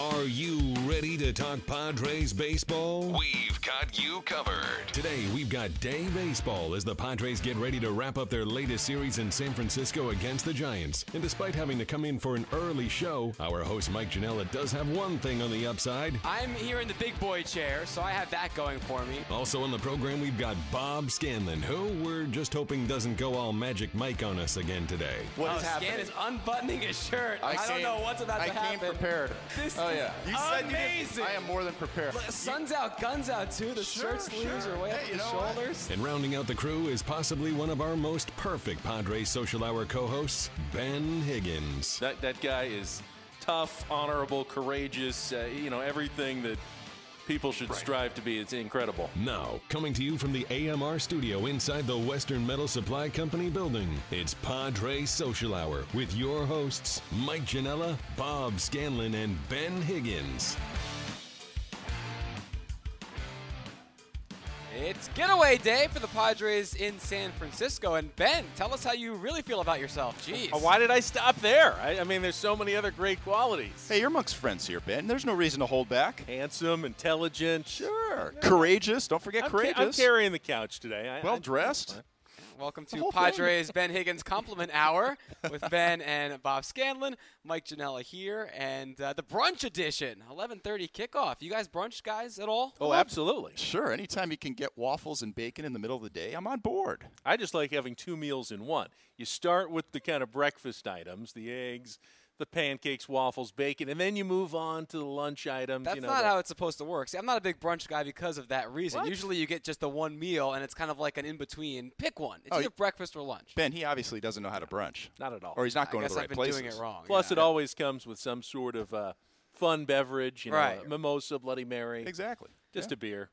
Are you ready to talk Padres baseball? We've got you covered. Today, we've got day baseball as the Padres get ready to wrap up their latest series in San Francisco against the Giants. And despite having to come in for an early show, our host Mike Janela does have one thing on the upside. I'm here in the big boy chair, so I have that going for me. Also on the program, we've got Bob Scanlon, who we're just hoping doesn't go all Magic Mike on us again today. What oh, is Scan is unbuttoning his shirt. I, I came, don't know what's about I to happen. I came prepared. This oh yeah, you said amazing. You I am more than prepared. Sun's out, guns out too. The sure, shirt sleeves sure. are way hey, up the shoulders. What? And rounding out the crew is possibly one of our most perfect Padres Social Hour co-hosts, Ben Higgins. That that guy is tough, honorable, courageous. Uh, you know everything that people should right. strive to be. It's incredible. Now, coming to you from the AMR studio inside the Western Metal Supply Company building, it's Padre Social Hour with your hosts, Mike Janela, Bob Scanlon, and Ben Higgins. It's getaway day for the Padres in San Francisco. And Ben, tell us how you really feel about yourself. Jeez. Why did I stop there? I, I, mean, there's so many other great qualities. Hey, you're amongst friends here, Ben. There's no reason to hold back. Handsome, intelligent. Sure. Yeah. Courageous. Don't forget I'm courageous. Ca- I'm carrying the couch today. well dressed. Welcome to Padres Ben Higgins Compliment Hour with Ben and Bob Scanlon. Mike Janela here, and uh, the brunch edition, 11:30 kickoff. You guys brunch guys at all? Oh, absolutely. Sure. Anytime you can get waffles and bacon in the middle of the day, I'm on board. I just like having two meals in one. You start with the kind of breakfast items, the eggs the pancakes, waffles, bacon, and then you move on to the lunch items. That's you know, not the, how it's supposed to work. See, I'm not a big brunch guy because of that reason. What? Usually you get just the one meal, and it's kind of like an in between. Pick one. It's oh, either breakfast or lunch. Ben, he obviously doesn't know how to brunch. Not at all. Or he's not going I guess to the I've right been places. doing it wrong. Plus, yeah. it always comes with some sort of uh, fun beverage, you know, right. mimosa, Bloody Mary. Exactly. Just yeah. a beer.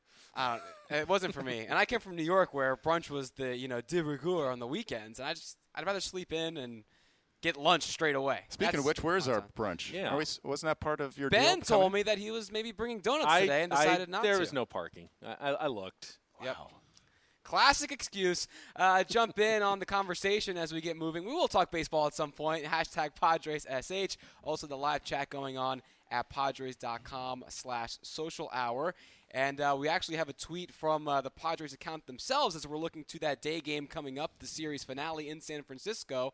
it wasn't for me. And I came from New York where brunch was the, you know, de rigueur on the weekends. And I just, I'd rather sleep in and – get lunch straight away. Speaking That's of which, where's our brunch? Yeah. We, wasn't that part of your Ben deal told me that he was maybe bringing donuts I, today and decided I, not there to. There was no parking. I, I looked. Yep. Classic excuse. Uh, jump in on the conversation as we get moving. We will talk baseball at some point. Hashtag PadresSH. Also, the live chat going on at Padres.com slash social hour. And uh, we actually have a tweet from uh, the Padres account themselves as we're looking to that day game coming up, the series finale in San Francisco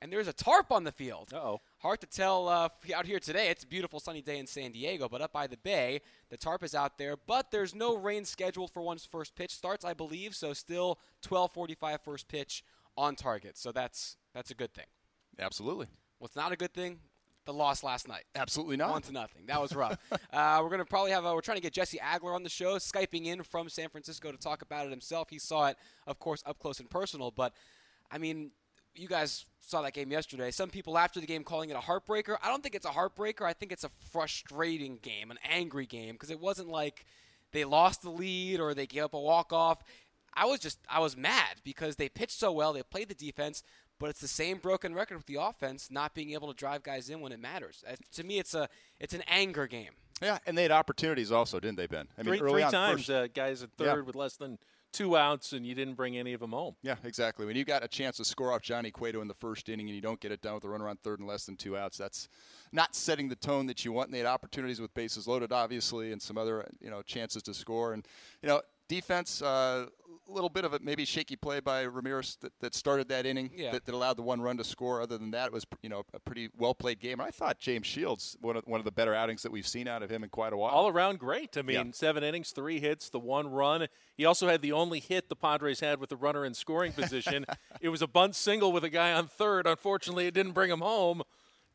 and there's a tarp on the field. oh Hard to tell uh, out here today. It's a beautiful sunny day in San Diego, but up by the bay, the tarp is out there. But there's no rain scheduled for one's first pitch starts, I believe. So still 12:45 first pitch on target. So that's that's a good thing. Absolutely. What's not a good thing? The loss last night. Absolutely not. One to nothing. That was rough. uh, we're going to probably have. A, we're trying to get Jesse Agler on the show, skyping in from San Francisco to talk about it himself. He saw it, of course, up close and personal. But I mean, you guys saw that game yesterday. Some people after the game calling it a heartbreaker. I don't think it's a heartbreaker. I think it's a frustrating game, an angry game, because it wasn't like they lost the lead or they gave up a walk off. I was just I was mad because they pitched so well, they played the defense, but it's the same broken record with the offense not being able to drive guys in when it matters. Uh, to me, it's a it's an anger game. Yeah, and they had opportunities also, didn't they, Ben? I mean, three, three times first, uh, guys at third yeah. with less than two outs and you didn't bring any of them home. Yeah, exactly. When you got a chance to score off Johnny Cueto in the first inning and you don't get it done with a runner on third and less than two outs, that's not setting the tone that you want. And they had opportunities with bases loaded, obviously, and some other you know chances to score. And you know, defense, uh, little bit of a maybe shaky play by Ramirez that, that started that inning yeah. that, that, allowed the one run to score. Other than that, it was you know a pretty well played game. I thought James Shields one of one of the better outings that we've seen out of him in quite a while. All around great. I mean, yeah. seven innings, three hits, the one run. He also had the only hit the Padres had with the runner in scoring position. it was a bunt single with a guy on third. Unfortunately, it didn't bring him home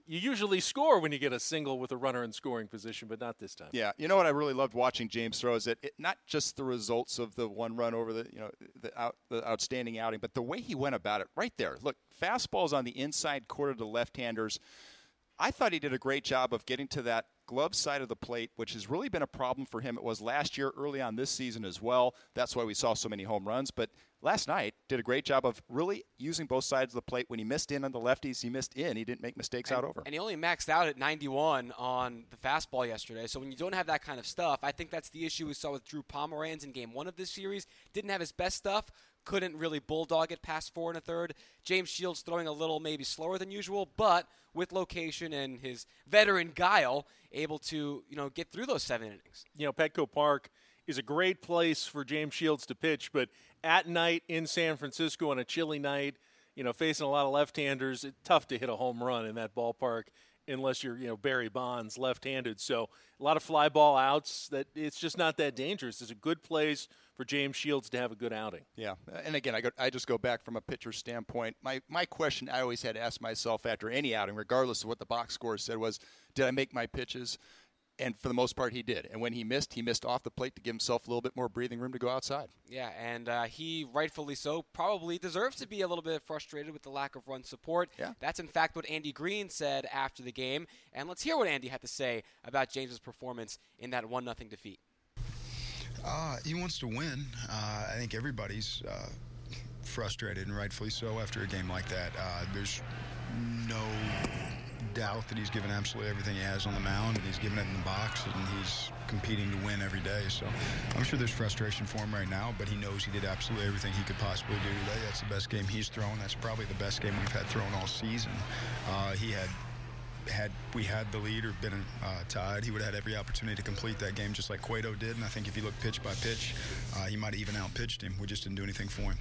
you usually score when you get a single with a runner in scoring position, but not this time. Yeah, you know what I really loved watching James throw is that it, not just the results of the one run over the you know the, out, the outstanding outing, but the way he went about it. Right there, look, fastballs on the inside quarter to left-handers. I thought he did a great job of getting to that glove side of the plate, which has really been a problem for him. It was last year, early on this season as well. That's why we saw so many home runs. But last night, did a great job of really using both sides of the plate. When he missed in on the lefties, he missed in. He didn't make mistakes and, out over. And he only maxed out at 91 on the fastball yesterday. So when you don't have that kind of stuff, I think that's the issue we saw with Drew Pomeranz in game one of this series. Didn't have his best stuff couldn't really bulldog it past four and a third. James Shields throwing a little maybe slower than usual, but with location and his veteran guile, able to you know get through those seven innings. You know, Petco Park is a great place for James Shields to pitch, but at night in San Francisco on a chilly night, you know, facing a lot of left-handers, it's tough to hit a home run in that ballpark unless you're, you know, Barry Bonds left-handed. So a lot of fly ball outs. That it's just not that dangerous. It's a good place for James Shields to have a good outing. Yeah, and again, I, go, I just go back from a pitcher standpoint. My my question I always had to ask myself after any outing, regardless of what the box score said, was, did I make my pitches? And for the most part, he did. And when he missed, he missed off the plate to give himself a little bit more breathing room to go outside. Yeah, and uh, he rightfully so probably deserves to be a little bit frustrated with the lack of run support. Yeah. That's in fact what Andy Green said after the game. And let's hear what Andy had to say about James's performance in that one nothing defeat. Uh, he wants to win. Uh, I think everybody's uh, frustrated, and rightfully so, after a game like that. Uh, there's no doubt that he's given absolutely everything he has on the mound, and he's given it in the box, and he's competing to win every day. So I'm sure there's frustration for him right now, but he knows he did absolutely everything he could possibly do today. That's the best game he's thrown. That's probably the best game we've had thrown all season. Uh, he had had we had the lead or been uh, tied, he would have had every opportunity to complete that game just like Cueto did. And I think if you look pitch by pitch, uh, he might have even outpitched him. We just didn't do anything for him.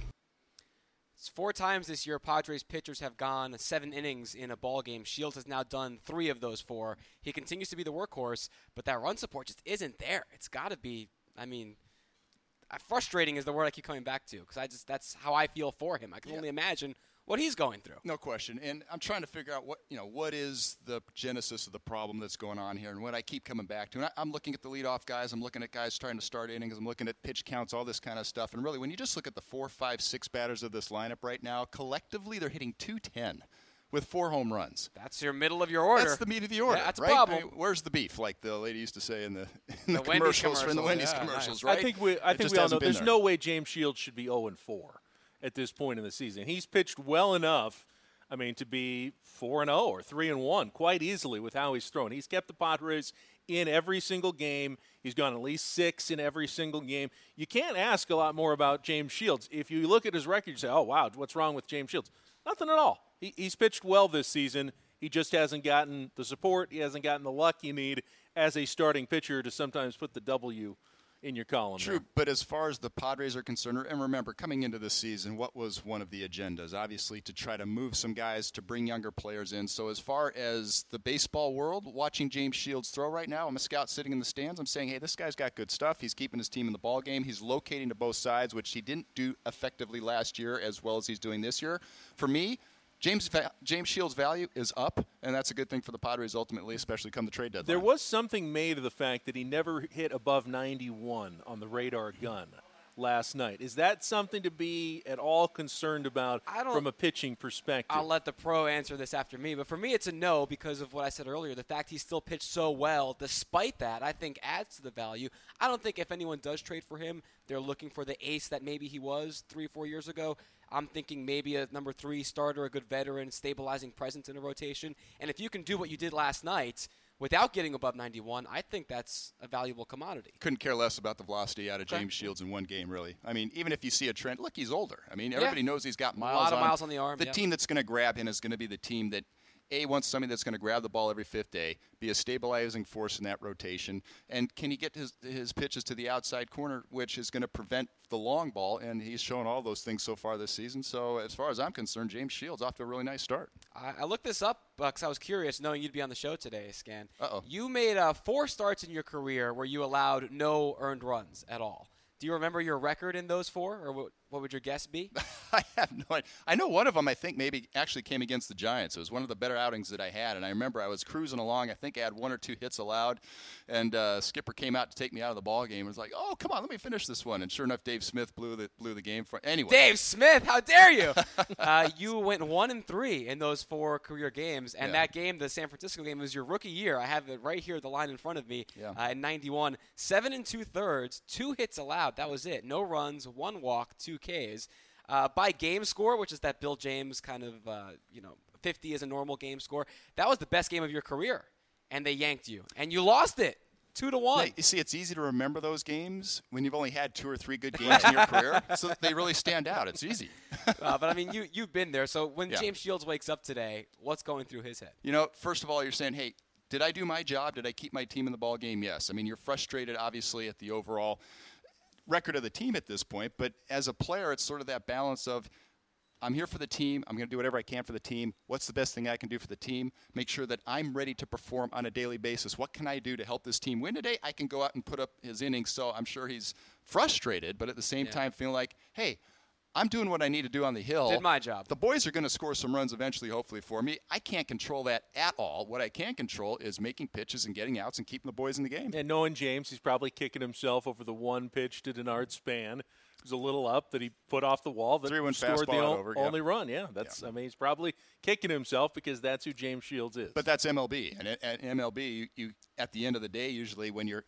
It's four times this year Padres pitchers have gone seven innings in a ball game. Shields has now done three of those four. He continues to be the workhorse, but that run support just isn't there. It's got to be. I mean, frustrating is the word I keep coming back to because I just that's how I feel for him. I can Yeah. only imagine what he's going through. No question. And I'm trying to figure out what you know what is the genesis of the problem that's going on here, and what I keep coming back to. And I, I'm looking at the leadoff guys. I'm looking at guys trying to start innings. I'm looking at pitch counts, all this kind of stuff. And really, when you just look at the four, five, six batters of this lineup right now, collectively they're hitting 210 with four home runs. That's your middle of your order. That's the meat of the order. Yeah, that's a right? problem. I mean, where's the beef? Like the lady used to say in the, in the, The Wendy's commercials, in the Wendy's yeah, commercials, right? I think we, I It think we all know there's there. no way James Shields should be 0 and 4 at this point in the season. He's pitched well enough. I mean, to be four and zero or three and one quite easily with how he's thrown. He's kept the Padres in every single game. He's gone at least six in every single game. You can't ask a lot more about James Shields. If you look at his record, you say, "Oh wow, what's wrong with James Shields?" Nothing at all. He, he's pitched well this season. He just hasn't gotten the support. He hasn't gotten the luck you need as a starting pitcher to sometimes put the W in your column. True, there. but as far as the Padres are concerned, and remember, coming into this season, what was one of the agendas? Obviously, to try to move some guys to bring younger players in. So, as far as the baseball world, watching James Shields throw right now, I'm a scout sitting in the stands. I'm saying, hey, this guy's got good stuff. He's keeping his team in the ball game. He's locating to both sides, which he didn't do effectively last year as well as he's doing this year. For me, James James Shields' value is up, and that's a good thing for the Padres ultimately, especially come the trade deadline. There was something made of the fact that he never hit above 91 on the radar gun last night. Is that something to be at all concerned about I don't- from a pitching perspective? I'll let the pro answer this after me, but for me, it's a no because of what I said earlier. The fact he still pitched so well, despite that, I think adds to the value. I don't think if anyone does trade for him, they're looking for the ace that maybe he was three, four years ago. I'm thinking maybe a number three starter, a good veteran, stabilizing presence in a rotation. And if you can do what you did last night without getting above 91, I think that's a valuable commodity. couldn't care less about the velocity out of Okay. James Shields in one game, really. I mean, even if you see a trend, look, he's older. I mean, everybody knows he's got miles. lot of on miles on the arm, The yeah. team that's going to grab him is going to be the team that a wants somebody that's going to grab the ball every fifth day, be a stabilizing force in that rotation, and can he get his his pitches to the outside corner, which is going to prevent the long ball? And he's shown all those things so far this season. So as far as I'm concerned, James Shields off to a really nice start. I, I looked this up because I was curious, knowing you'd be on the show today, Scan. Uh-oh. You made uh, four starts in your career where you allowed no earned runs at all. Do you remember your record in those four, or what, what would your guess be? I have no idea. I know one of them, I think, maybe actually came against the Giants. It was one of the better outings that I had. And I remember I was cruising along. I think I had one or two hits allowed. And uh, Skipper came out to take me out of the ball game and was like, oh, come on, let me finish this one. And sure enough, Dave Smith blew the, blew the game for Anyway. Dave Smith, how dare you? uh, you went one and three in those four career games, and Yeah. that game, the San Francisco game, was your rookie year. I have it right here, the line in front of me. Yeah. Uh, in '91, seven and two thirds, two hits allowed. That was it. No runs, one walk, two Ks. Uh, by game score, which is that Bill James kind of, uh, you know, 50 is a normal game score. That was the best game of your career, and they yanked you, and you lost it. two to one. Yeah, you see, it's easy to remember those games when you've only had two or three good games in your career, so they really stand out. It's easy. uh, but I mean, you you've been there. So when Yeah. James Shields wakes up today, what's going through his head? You know, first of all, you're saying, hey, did I do my job? Did I keep my team in the ball game? Yes. I mean, you're frustrated, obviously, at the overall record of the team at this point, but as a player, it's sort of that balance of I'm here for the team. I'm going to do whatever I can for the team. What's the best thing I can do for the team? Make sure that I'm ready to perform on a daily basis. What can I do to help this team win today? I can go out and put up his innings. So I'm sure he's frustrated, but at the same time, feeling like, hey, I'm doing what I need to do on the hill. Did my job. The boys are going to score some runs eventually, hopefully, for me. I can't control that at all. What I can control is making pitches and getting outs and keeping the boys in the game. And knowing James, he's probably kicking himself over the one pitch to Denard Span. It was a little up that he put off the wall that Three-one scored the fastball out o- over, yeah. only run. Yeah, that's. I mean, he's probably kicking himself because that's who James Shields is. But that's MLB. And at at MLB, you, you at the end of the day, usually when you're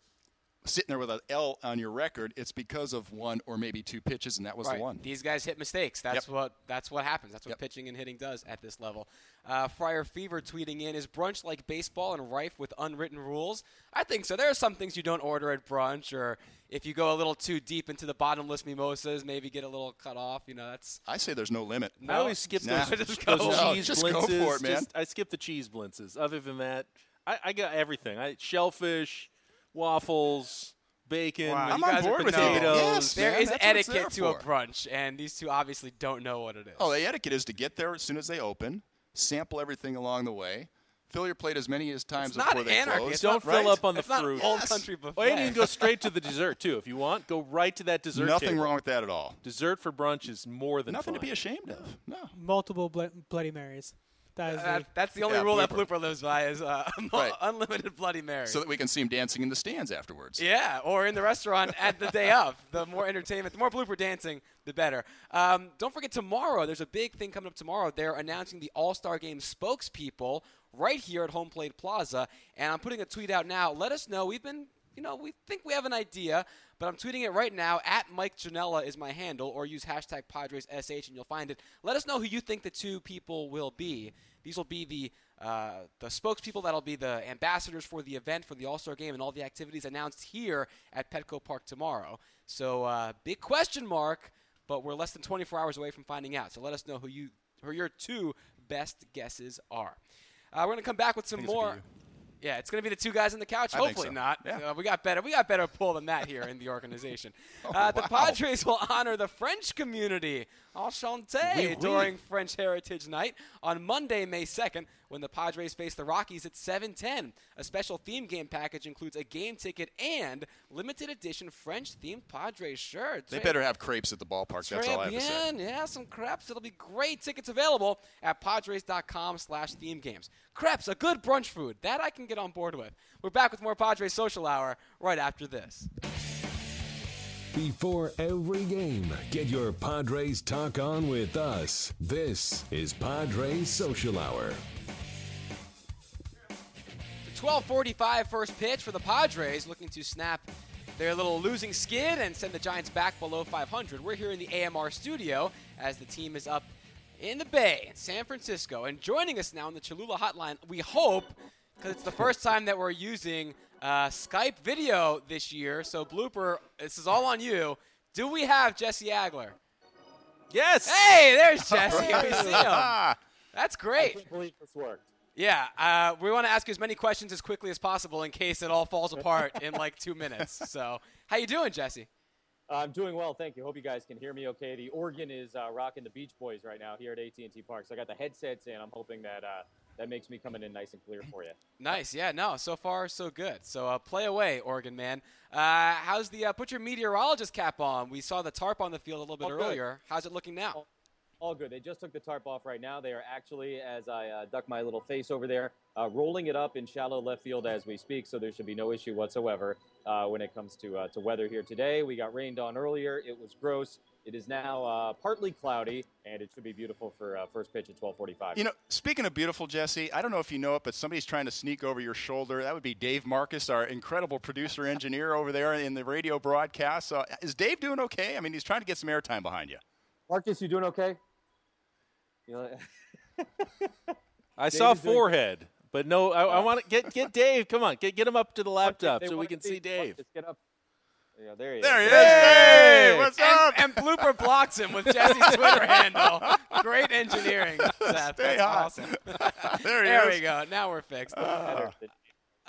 sitting there with an L on your record, it's because of one or maybe two pitches, and that was Right. the one. These guys hit mistakes. That's Yep. what that's what happens. That's what Yep. pitching and hitting does at this level. Uh, Friar Fever tweeting in: Is brunch like baseball and rife with unwritten rules? I think so. There are some things you don't order at brunch, or if you go a little too deep into the bottomless mimosas, maybe get a little cut off. You know, that's I say there's no limit. I always skip Nah. those, Just those go. No, cheese just go for it, man. Just- I skip the cheese blintzes. Other than that, I, I got everything. I shellfish, waffles, bacon. Wow, I'm you on guys board with you. potatoes. Yes, there man, is that's what it's etiquette there to a brunch, and these two obviously don't know what it is. Oh, the etiquette is to get there as soon as they open, sample everything along the way, fill your plate as many as times It's not before they anarchy. close. It's Don't not fill right? up on the it's not fruit. old Yes. country buffet. Oh, and you can go straight to the dessert too if you want. Go right to that dessert. Nothing table. wrong with that at all. Dessert for brunch is more than Nothing to be ashamed of. No. multiple Blo- Bloody Marys. That is That- the, that's the only Yeah, rule that blooper. Blooper lives by is uh, Right. unlimited Bloody Mary. So that we can see him dancing in the stands afterwards. Yeah, or in the restaurant at the day of. The more entertainment, the more blooper dancing, the better. Um, don't forget tomorrow. There's a big thing coming up tomorrow. They're announcing the All Star Game spokespeople right here at Home Plate Plaza, and I'm putting a tweet out now. Let us know. We've been, you know, we think we have an idea, but I'm tweeting it right now. At Mike Janela is my handle, or use hashtag PadresSH, and you'll find it. Let us know who you think the two people will be. These will be the uh, the spokespeople that'll be the ambassadors for the event for the All Star Game and all the activities announced here at Petco Park tomorrow. So uh, big question mark, but we're less than 24 hours away from finding out. So let us know who you who your two best guesses are. Uh, we're gonna come back with some think it's gonna more. Yeah, it's going to be the two guys on the couch. I Hopefully so. not. Yeah. Uh, we got better. We got better pull than that here in the organization. Oh, uh, the wow. Padres will honor the French community, enchanté, Oui, oui. during French Heritage Night on Monday, May 2nd, when the Padres face the Rockies at 7:10. A special theme game package includes a game ticket and limited edition French-themed Padres shirts. They Hey, better have crepes at the ballpark. That's all I have to say. Yeah, some crepes. It'll be great. Tickets available at Padres.com slash theme games. Crepes, a good brunch food. That I can get on board with. We're back with more Padres Social Hour right after this. Before every game, get your Padres talk on with us. This is Padres Social Hour. 12:45 first pitch for the Padres, looking to snap their little losing skid and send the Giants back below 500. We're here in the AMR studio as the team is up in the Bay in San Francisco, and joining us now on the Cholula Hotline. We hope because it's the first time that we're using uh, Skype video this year. So blooper, this is all on you. Do we have Jesse Agler? Yes. Hey, there's Jesse. We see him. That's great. can't believe this worked. Yeah, uh, we want to ask you as many questions as quickly as possible in case it all falls apart in like two minutes. So, how you doing, Jesse? I'm doing well, thank you. Hope you guys can hear me okay. The organ is uh, rocking the Beach Boys right now here at AT&T Park. So I got the headsets in. I'm hoping that uh, that makes me coming in nice and clear for you. Nice. Yeah. No. So far, so good. So, uh, play away, Oregon man. Uh, how's the uh, put your meteorologist cap on? We saw the tarp on the field a little bit good. earlier. How's it looking now? All good. They just took the tarp off right now. They are actually, as I uh, duck my little face over there, uh, rolling it up in shallow left field as we speak. So there should be no issue whatsoever uh, when it comes to uh, to weather here today. We got rained on earlier. It was gross. It is now uh, partly cloudy, and it should be beautiful for uh, first pitch at 12:45. You know, speaking of beautiful, Jesse, I don't know if you know it, but somebody's trying to sneak over your shoulder. That would be Dave Marcus, our incredible producer engineer over there in the radio broadcast. Is Dave doing okay? I mean, he's trying to get some airtime behind you. Marcus, you doing okay? You know, I saw David's doing- forehead, But no, I, I want to get get Dave. Come on, get get him up to the laptop so we can see Dave. Let's get up. Yeah, there he There he is. is. Hey, what's and, up? and Blooper blocks him with Jesse's Twitter handle. Great engineering, Seth. Stay That's hot. awesome. there he there is. we go. Now we're fixed. Better than-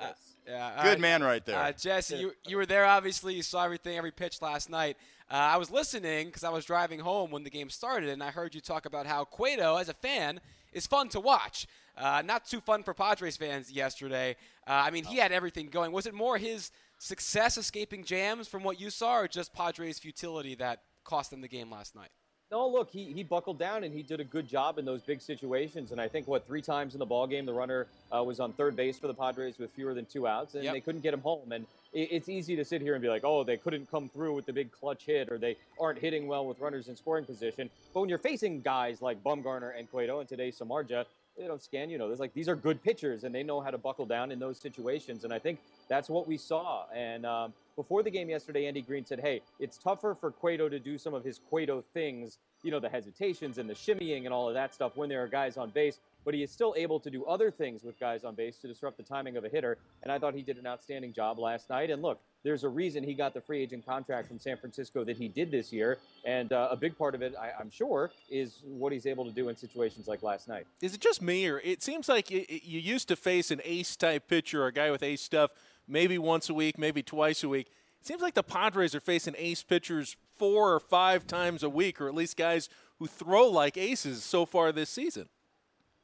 yes. Yeah, Good uh, man right there. Uh, Jesse, you, you were there, obviously. You saw everything, every pitch last night. Uh, I was listening because I was driving home when the game started, and I heard you talk about how Cueto, as a fan, is fun to watch. Uh, not too fun for Padres fans yesterday. Uh, I mean, he had everything going. Was it more his success escaping jams from what you saw, or just Padres' futility that cost them the game last night? No, look, he, he buckled down and he did a good job in those big situations. And I think what three times in the ball game the runner uh, was on third base for the Padres with fewer than two outs, and Yep. they couldn't get him home. And it, it's easy to sit here and be like, oh, they couldn't come through with the big clutch hit, or they aren't hitting well with runners in scoring position. But when you're facing guys like Bumgarner and Cueto, and today Samardzija, you know, scan, you know, there's like these are good pitchers, and they know how to buckle down in those situations. And I think that's what we saw. And um, before the game yesterday, Andy Green said, hey, it's tougher for Cueto to do some of his Cueto things you know, the hesitations and the shimmying and all of that stuff when there are guys on base, but he is still able to do other things with guys on base to disrupt the timing of a hitter. And I thought he did an outstanding job last night. And look, there's a reason he got the free agent contract from San Francisco that he did this year. And uh, a big part of it, I, I'm sure, is what he's able to do in situations like last night. Is it just me, or it seems like it- you used to face an ace type pitcher, or a guy with ace stuff, maybe once a week, maybe twice a week. It seems like the Padres are facing ace pitchers four or five times a week, or at least guys who throw like aces so far this season.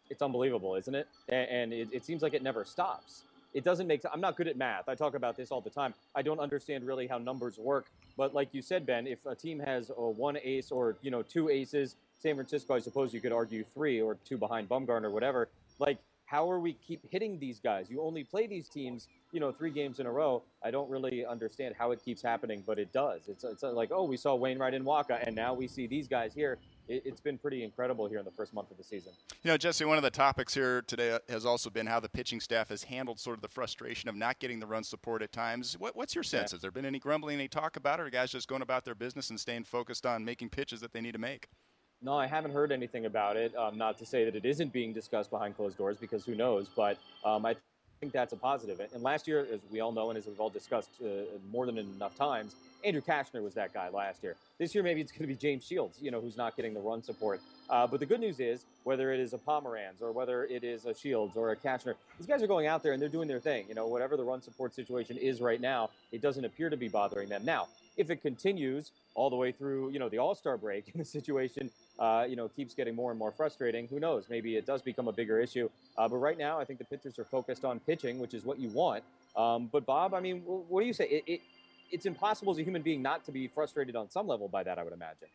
it's unbelievable, isn't it? And, and it, it seems like it never stops. It doesn't make. I'm not good at math. I talk about this all the time. I don't understand really how numbers work. But like you said, Ben, if a team has a one ace or you know two aces, San Francisco, I suppose you could argue three or two behind Bumgarner or whatever. Like, how are we keep hitting these guys? You only play these teams, you know, three games in a row. I don't really understand how it keeps happening, but it does. It's, it's uh, like, oh, we saw Wainwright and Wacha, and now we see these guys here. It, it's been pretty incredible here in the first month of the season. You know, Jesse, one of the topics here today uh, has also been how the pitching staff has handled sort of the frustration of not getting the run support at times. What, what's your sense? Has there been any grumbling, any talk about it, or guys just going about their business and staying focused on making pitches that they need to make? No, I haven't heard anything about it. Um, not to say that it isn't being discussed behind closed doors, because who knows? But um, I think that's a positive. And last year, as we all know and as we've all discussed uh, more than enough times, Andrew Cashner was that guy last year. This year, maybe it's going to be James Shields, you know, who's not getting the run support. Uh, but the good news is, whether it is a Pomeranz or whether it is a Shields or a Cashner, these guys are going out there and they're doing their thing. You know, whatever the run support situation is right now, it doesn't appear to be bothering them. Now, if it continues all the way through, you know, the All Star break, and the situation, uh, you know, keeps getting more and more frustrating, who knows? Maybe it does become a bigger issue. Uh, but right now, I think the pitchers are focused on pitching, which is what you want. Um, but Bob, I mean, what do you say? It, it, it's impossible as a human being not to be frustrated on some level by that. I would imagine.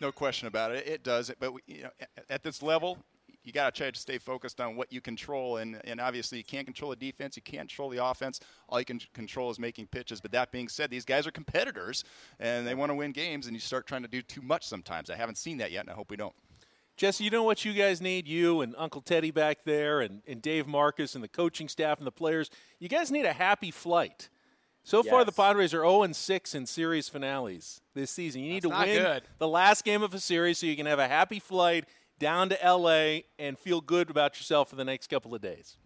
No question about it. It does. But we, you know, at- at this level, you got to try to stay focused on what you control. And, and obviously, you can't control the defense. You can't control the offense. All you can control is making pitches. But that being said, these guys are competitors, and they want to win games. And you start trying to do too much sometimes. I haven't seen that yet, and I hope we don't. Jesse, you know what you guys need? You and Uncle Teddy back there, and, and Dave Marcus, and the coaching staff and the players. You guys need a happy flight. So far, the Padres are 0 6 in series finales this season. You need That's to win good. the last game of a series so you can have a happy flight down to LA and feel good about yourself for the next couple of days.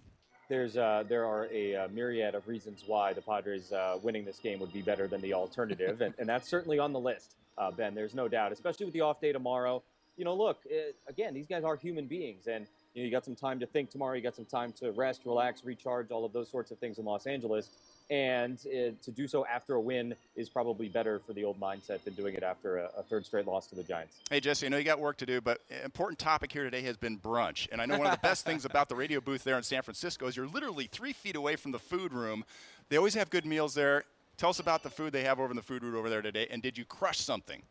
There's uh, there are a, uh myriad of reasons why the Padres uh, winning this game would be better than the alternative, and, and that's certainly on the list, uh, Ben. There's no doubt, especially with the off day tomorrow. You know, look, uh again, these guys are human beings, and you know, you got some time to think tomorrow. You got some time to rest, relax, recharge, all of those sorts of things in Los Angeles. And uh, to do so after a win is probably better for the old mindset than doing it after a, a third straight loss to the Giants. Hey, Jesse, I know you got work to do, but an important topic here today has been brunch. And I know one of the best things about the radio booth there in San Francisco is you're literally three feet away from the food room. They always have good meals there. Tell us about the food they have over in the food room over there today. And did you crush something?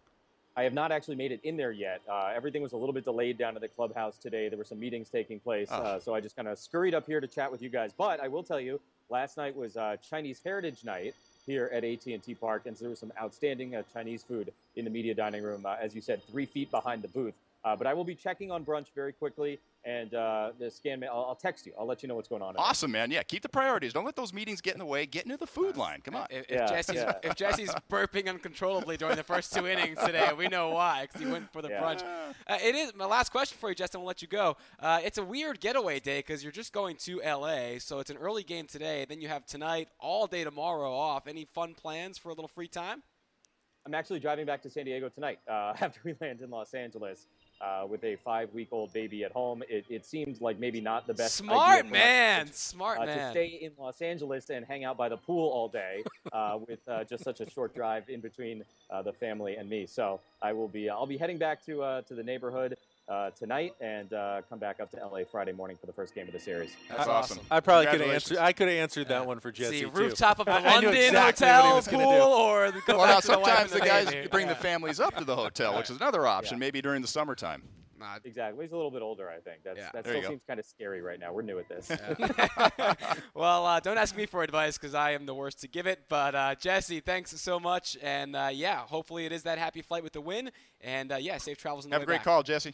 I have not actually made it in there yet. Uh, everything was a little bit delayed down to the clubhouse today. There were some meetings taking place, Oh. uh, so I just kind of scurried up here to chat with you guys. But I will tell you, last night was uh, Chinese Heritage Night here at AT&T Park, and so there was some outstanding uh, Chinese food in the media dining room. Uh, as you said, three feet behind the booth. Uh, but I will be checking on brunch very quickly, and uh, the scan. I'll, I'll text you. I'll let you know what's going on. Awesome, man. Yeah, keep the priorities. Don't let those meetings get in the way. Get into the food line. Come on. If, if Yeah, Jesse's yeah. if Jesse's burping uncontrollably during the first two innings today, we know why because he went for the Yeah. brunch. Uh, it is my last question for you, Justin. We'll let you go. Uh, it's a weird getaway day because you're just going to LA, so it's an early game today. Then you have tonight, all day tomorrow off. Any fun plans for a little free time? I'm actually driving back to San Diego tonight uh, after we land in Los Angeles uh, with a five-week-old baby at home. It, it seemed like maybe not the best. Smart man, smart uh, man. to stay in Los Angeles and hang out by the pool all day uh, with uh, just such a short drive in between uh, the family and me. So I will be I'll be heading back to uh, to the neighborhood uh, tonight and uh, come back up to LA Friday morning for the first game of the series. That's I- awesome. I probably could have answered. I could have answered that one for Jesse See, too. rooftop of the I- I London exactly hotel pool, or the, go Well, back now to the sometimes and the guys baby. bring the families up to the hotel, which is another option, maybe during the summertime. Nah, Exactly. He's a little bit older, I think. That's, Yeah. that There still seems kind of scary right now. We're new at this. well, uh, don't ask me for advice because I am the worst to give it. But uh, Jesse, thanks so much, and uh, yeah, hopefully it is that happy flight with the win, and uh, yeah, safe travels on the Have a great back. call, Jesse.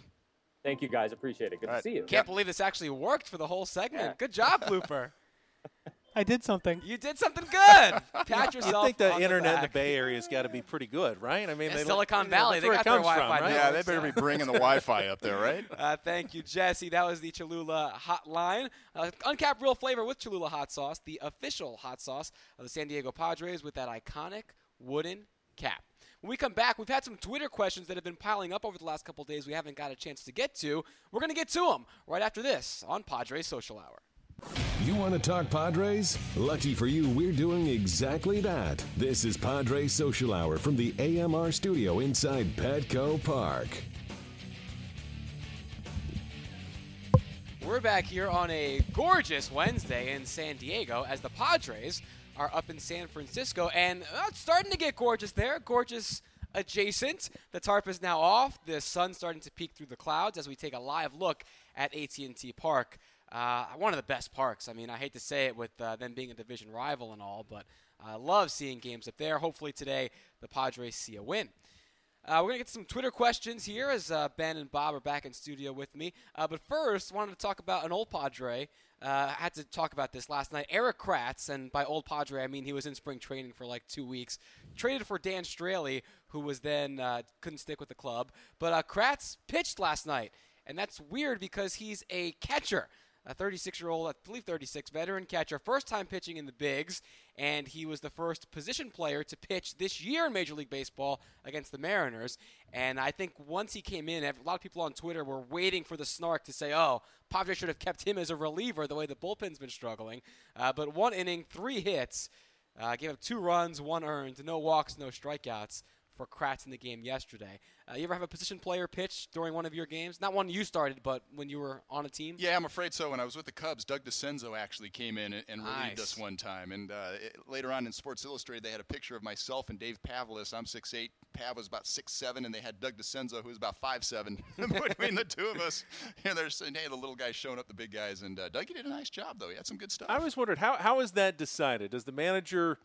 Thank you guys. Appreciate it. Good All to right. see you. Can't believe this actually worked for the whole segment. Yeah. Good job, Blooper. I did something. you did something good. Pat You yourself. think the on internet in the. Bay Area's got to be pretty good, right? I mean, Yeah, they Silicon Valley, they where got it their Wi-Fi right? Yeah, they better be bringing the Wi-Fi up there, right? Uh, thank you, Jesse. That was the Cholula Hotline. Uh, uncapped real flavor with Cholula hot sauce, the official hot sauce of the San Diego Padres with that iconic wooden cap. When we come back, we've had some Twitter questions that have been piling up over the last couple days we haven't got a chance to get to. We're going to get to them right after this on Padres Social Hour. You want to talk Padres? Lucky for you, we're doing exactly that. This is Padres Social Hour from the AMR studio inside Petco Park. We're back here on a gorgeous Wednesday in San Diego as the Padres are up in San Francisco, and uh, it's starting to get gorgeous there. Gorgeous adjacent. The tarp is now off. The sun's starting to peek through the clouds as we take a live look at AT&T Park. Uh, one of the best parks. I mean, I hate to say it with uh, them being a division rival and all, but I love seeing games up there. Hopefully today the Padres see a win. Uh, we're going to get some Twitter questions here as uh, Ben and Bob are back in studio with me. Uh, but first, wanted to talk about an old Padre. Uh, I had to talk about this last night. Erik Kratz, and by old Padre, I mean he was in spring training for like two weeks, traded for Dan Straily, who was then uh, couldn't stick with the club. But uh, Kratz pitched last night, and that's weird because he's a catcher a 36 year old, I believe 36, veteran catcher, first time pitching in the bigs, and he was the first position player to pitch this year in Major League Baseball against the Mariners. And I think once he came in, a lot of people on Twitter were waiting for the snark to say, oh, Padres should have kept him as a reliever the way the bullpen's been struggling. Uh, but one inning, three hits, uh, gave up two runs, one earned, no walks, no strikeouts for Kratz in the game yesterday. Uh, you ever have a position player pitch during one of your games? Not one you started, but when you were on a team? Yeah, I'm afraid so. When I was with the Cubs, Doug Dascenzo actually came in and, and relieved Nice. us one time. And uh, it, later on in Sports Illustrated, they had a picture of myself and Dave Pavlas. I'm 6'8", Pav was about 6'7", and they had Doug Dascenzo, who was about 5'7", between the two of us. And they're saying, hey, the little guys showing up the big guys. And uh, Dougie did a nice job, though. He had some good stuff. I always wondered how how is that decided? Does the manager?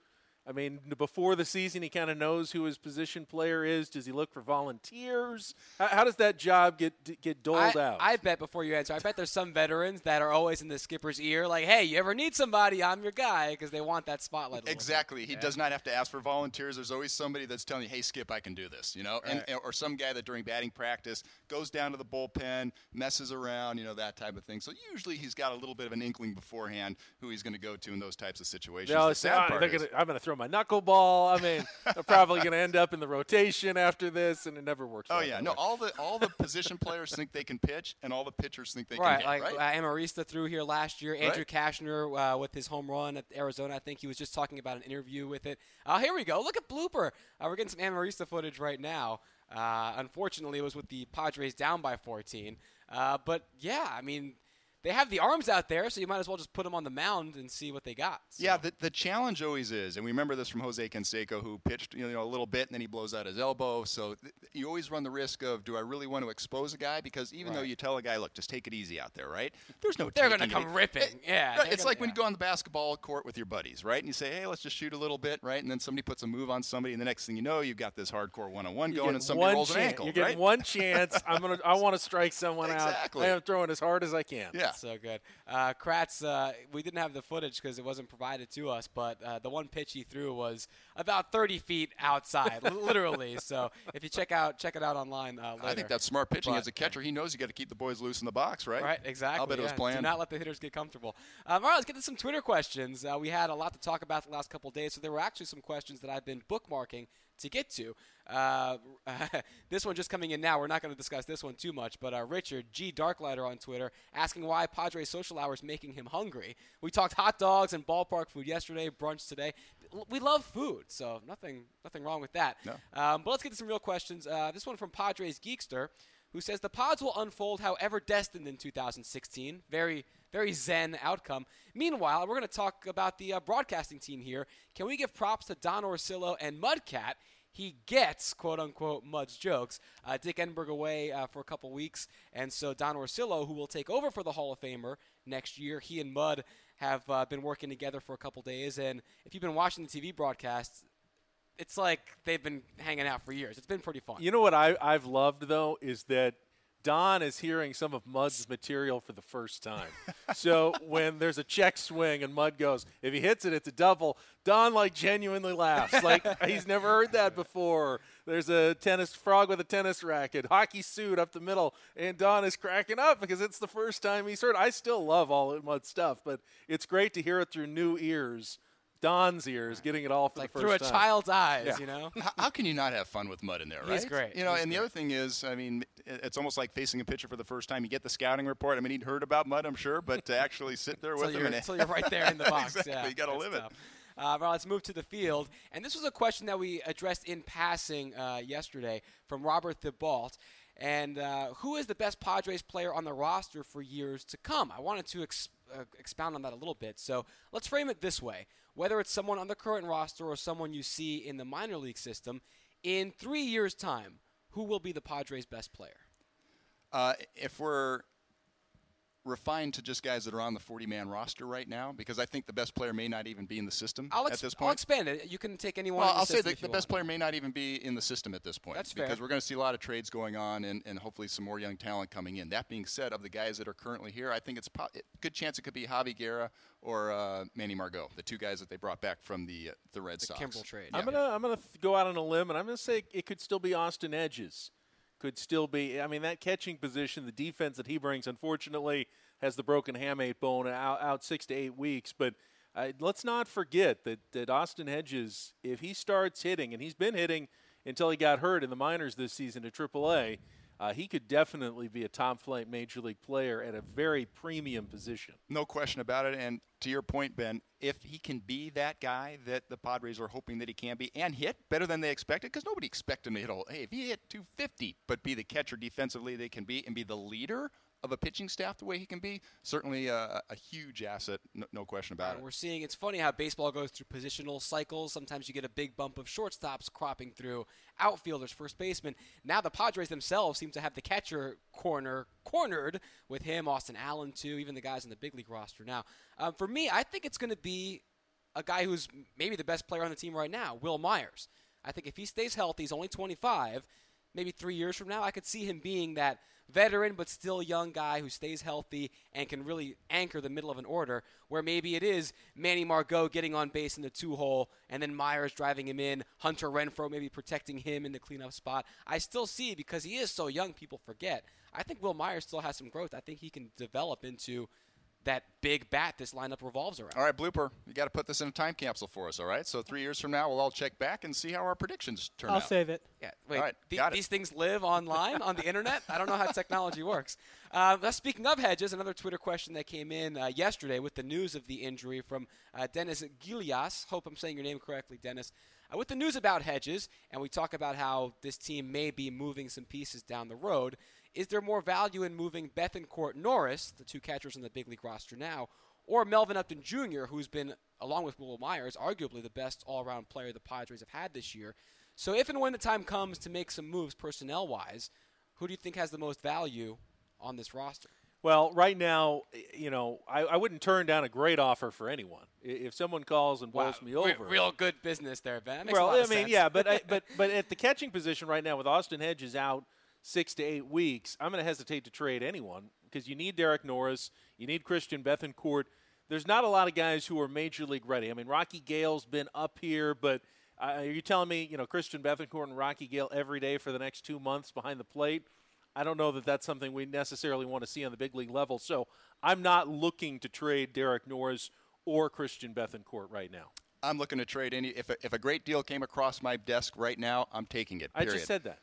I mean, before the season, he kind of knows who his position player is. Does he look for volunteers? How, how does that job get get doled I, out? I bet before you answer, I bet there's some veterans that are always in the skipper's ear, like, "Hey, you ever need somebody? I'm your guy," because they want that spotlight. a little bit. Exactly. He does not have to ask for volunteers. There's always somebody that's telling you, "Hey, Skip, I can do this," you know, and, or some guy that during batting practice goes down to the bullpen, messes around, you know, that type of thing. So usually he's got a little bit of an inkling beforehand who he's going to go to in those types of situations. They The sad "Oh, part is- gonna, I'm going to throw my knuckleball. I mean, I'm probably going to end up in the rotation after this, and it never works. Oh out yeah, that no. way. All the all the position players think they can pitch, and all the pitchers think they Right, can hit. like right? uh, Amarista threw here last year. Andrew Cashner uh, with his home run at Arizona. I think he was just talking about an interview with it. Uh, here we go. Look at blooper. Uh, we're getting some Amarista footage right now. Uh, unfortunately, it was with the Padres down by 14. Uh, but yeah, I mean, they have the arms out there, so you might as well just put them on the mound and see what they got. So. Yeah, the, the challenge always is, and we remember this from Jose Canseco, who pitched you know a little bit and then he blows out his elbow. So th- you always run the risk of, do I really want to expose a guy? Because even though you tell a guy, look, just take it easy out there, right? There's no. They're going to come ripping. yeah, Right, it's gonna, like when yeah. you go on the basketball court with your buddies, right? And you say, hey, let's just shoot a little bit, right? And then somebody puts a move on somebody, and the next thing you know, you've got this hardcore one-on-one You going, and somebody one rolls an ankle, You're getting right? one chance. I'm gonna. I want to strike someone Exactly. out. I am throwing as hard as I can. Yeah. So good. Uh, Kratz, uh, we didn't have the footage because it wasn't provided to us, but uh, the one pitch he threw was about 30 feet outside, literally. So if you check out check it out online uh, later. I think that's smart pitching. But- As a catcher, he knows you got to keep the boys loose in the box, right? Right, exactly. I'll bet it was planned. Do not let the hitters get comfortable. Um, all right, let's get to some Twitter questions. Uh, we had a lot to talk about the last couple of days, so there were actually some questions that I've been bookmarking to get to. Uh, this one just coming in now. We're not going to discuss this one too much, but uh, Richard G Darklighter on Twitter asking why Padres social hour is making him hungry. We talked hot dogs and ballpark food yesterday, brunch today. We love food, so nothing nothing wrong with that. No. Um, but let's get to some real questions. Uh, this one from Padres Geekster, who says the pods will unfold however destined in 2016. Very, very zen outcome. Meanwhile, we're going to talk about the uh, broadcasting team here. Can we give props to Don Orsillo and Mudcat? He gets quote unquote Mud's jokes. Uh, Dick Enberg away uh, for a couple weeks, and so Don Orsillo, who will take over for the Hall of Famer next year, he and Mud have uh, been working together for a couple days. And if you've been watching the TV broadcasts, it's like they've been hanging out for years. It's been pretty fun. You know what I, I've loved though is that Don is hearing some of Mud's material for the first time. so when there's a check swing and Mud goes, if he hits it, it's a double. Don like genuinely laughs, like he's never heard that before. There's a tennis frog with a tennis racket, hockey suit up the middle, and Don is cracking up because it's the first time he's heard. I still love all of Mud stuff, but it's great to hear it through new ears. Don's ears, getting it all for like the through a time. child's eyes, Yeah. you know. how, how can you not have fun with Mud in there, right? He's great. You know, He's and the other thing is, I mean, it's almost like facing a pitcher for the first time. You get the scouting report. I mean, he'd heard about Mud, I'm sure, but to actually sit there with him you're, until you're right there in the box. exactly, yeah, you got to that's live it. tough. Uh, well, let's move to the field. And this was a question that we addressed in passing uh, yesterday from Robert Thibault. And uh, who is the best Padres player on the roster for years to come? I wanted to ex- uh, expound on that a little bit. So let's frame it this way whether it's someone on the current roster or someone you see in the minor league system, in three years' time, who will be the Padres' best player? Uh, if we're refined to just guys that are on the 40-man roster right now, because I think the best player may not even be in the system I'll, at ex- this I'll expand it. You can take anyone. Well, in the I'll say the, if the best want. player may not even be in the system at this point. That's because fair. we're going to see a lot of trades going on and, and hopefully some more young talent coming in. That being said, of the guys that are currently here, I think it's po- it- good chance it could be Javi Guerra or uh, Manny Margot, the two guys that they brought back from the uh, the Red The Sox. Kimbrel trade. I'm gonna I'm gonna th- go out on a limb, and I'm gonna say it could still be Austin Hedges. Could still be. I mean, that catching position, the defense that he brings, unfortunately, has the broken hamate bone out, out six to eight weeks. But uh, let's not forget that that Austin Hedges, if he starts hitting, and he's been hitting until he got hurt in the minors this season at AAA, uh, he could definitely be a top flight major league player at a very premium position. No question about it. And to your point, Ben, if he can be that guy that the Padres are hoping that he can be and hit better than they expected, because nobody expected him to hit. All, hey, if he hit 250, but be the catcher defensively they can be and be the leader of a pitching staff the way he can be, certainly a, a huge asset. No, no question about it. We're seeing it's funny how baseball goes through positional cycles. Sometimes you get a big bump of shortstops cropping through, outfielders, first baseman. Now the Padres themselves seem to have the catcher corner cornered with him, Austin Allen too, even the guys in the big league roster now. Um, for me, I think it's going to be a guy who's maybe the best player on the team right now, Wil Myers. I think if he stays healthy, he's only 25. Maybe three years from now, I could see him being that veteran but still young guy who stays healthy and can really anchor the middle of an order. Where maybe it is Manny Margot getting on base in the two hole and then Myers driving him in, Hunter Renfroe maybe protecting him in the cleanup spot. I still see because he is so young, people forget. I think Wil Myers still has some growth. I think he can develop into that big bat this lineup revolves around. All right, blooper. You got to put this in a time capsule for us. All right. So three years from now, we'll all check back and see how our predictions turn out. I'll save it. Yeah, wait. All right, the- got it. these things live online on the internet. I don't know how technology works. Uh, speaking of Hedges, another Twitter question that came in uh, yesterday with the news of the injury from uh, Dennis Gilias. Hope I'm saying your name correctly, Dennis. Uh, with the news about Hedges, and we talk about how this team may be moving some pieces down the road. Is there more value in moving Bethancourt Norris, the two catchers on the big league roster now, or Melvin Upton Jr., who's been, along with Wil Myers, arguably the best all around player the Padres have had this year? So if and when the time comes to make some moves personnel wise, who do you think has the most value on this roster? Well, right now, you know, I, I, wouldn't turn down a great offer for anyone. If someone calls and bowls wow. me over, real good business there, Ben. well, I mean, sense. yeah, but I, but but at the catching position right now, with Austin Hedges out six to eight weeks, I'm going to hesitate to trade anyone because you need Derek Norris, you need Christian Bethancourt. There's not a lot of guys who are major league ready. I mean, Rocky Gale's been up here, but uh, are you telling me, you know, Christian Bethancourt and Rocky Gale every day for the next two months behind the plate? I don't know that that's something we necessarily want to see on the big league level. So I'm not looking to trade Derek Norris or Christian Bethancourt right now. I'm looking to trade any. If a, if a great deal came across my desk right now, I'm taking it. Period. I just said that.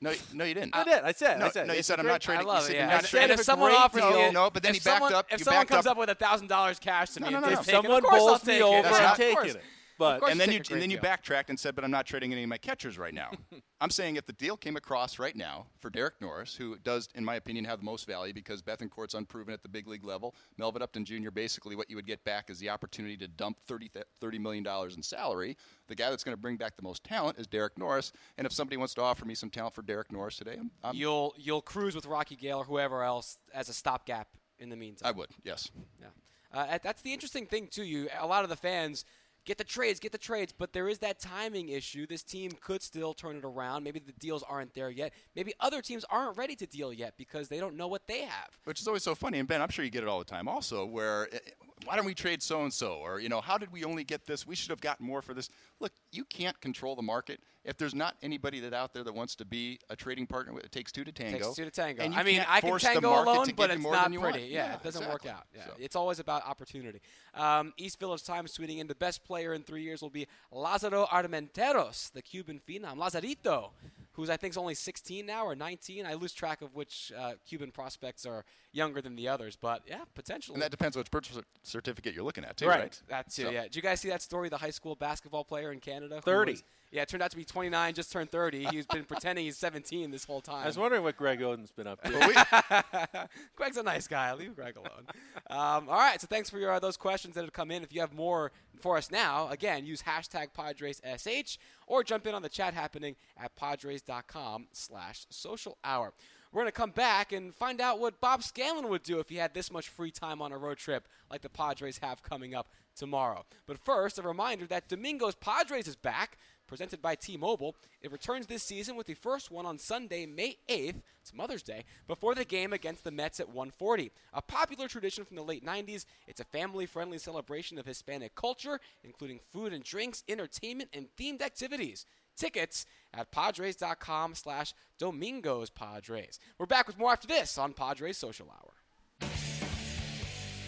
No, no, you didn't. I did. I said. No, I said. no you said I'm not trading. I love it. said Yeah. If, not trading. if someone offers deal, you, no, but then if he backed someone, up. If someone comes up, up with a thousand dollars cash to me, no, no, no. take it, Someone of course I'll bowls me over, I'm taking it. But and then you and then you deal. backtracked and said, "But I'm not trading any of my catchers right now." I'm saying if the deal came across right now for Derek Norris, who does, in my opinion, have the most value because Bethencourt's unproven at the big league level, Melvin Upton Jr. basically what you would get back is the opportunity to dump 30, $30 million in salary. The guy that's going to bring back the most talent is Derek Norris, and if somebody wants to offer me some talent for Derek Norris today, I'm, I'm, You'll you'll cruise with Rocky Gale or whoever else as a stopgap in the meantime. I would, yes. Yeah. Uh, that's the interesting thing too. You a lot of the fans get the trades, get the trades, but there is that timing issue. This team could still turn it around. Maybe the deals aren't there yet. Maybe other teams aren't ready to deal yet because they don't know what they have. Which is always so funny, and Ben, I'm sure you get it all the time. Also, where eh, why don't we trade so and so, or you know, how did we only get this? We should have gotten more for this. Look, you can't control the market. If there's not anybody that out there that wants to be a trading partner, it takes two to tango. Takes two to tango. And you I mean, can't I can force tango alone, but it's not pretty. want. Yeah, it doesn't exactly. work out. Yeah, So- it's always about opportunity. Um, East Village Times tweeting in the best player in three years will be Lazaro Armenteros, the Cuban phenom, Lazarito, who's I think is only 16 now or 19. I lose track of which uh, Cuban prospects are younger than the others, but yeah, potentially. And that depends on which birth cer- certificate you're looking at, too, Right. right? That too, So- yeah. Did you guys see that story? The high school basketball player in Canada, who 30. Was- yeah, it turned out to be 29, just turned 30. He's been pretending he's 17 this whole time. I was wondering what Greg Oden's been up to. Greg's a nice guy. Leave Greg alone. Um, all right, so thanks for your, uh, those questions that have come in. If you have more for us now, again, use hashtag PadresSH or jump in on the chat happening at Padres.com slash social hour. We're going to come back and find out what Bob Scanlan would do if he had this much free time on a road trip like the Padres have coming up tomorrow. But first, a reminder that Domingo's Padres is back presented by T-Mobile. It returns this season with the first one on Sunday, May 8th, it's Mother's Day, before the game against the Mets at 1:40. A popular tradition from the late 90s, it's a family-friendly celebration of Hispanic culture, including food and drinks, entertainment, and themed activities. Tickets at padres.com slash Domingos Padres. We're back with more after this on Padres Social Hour.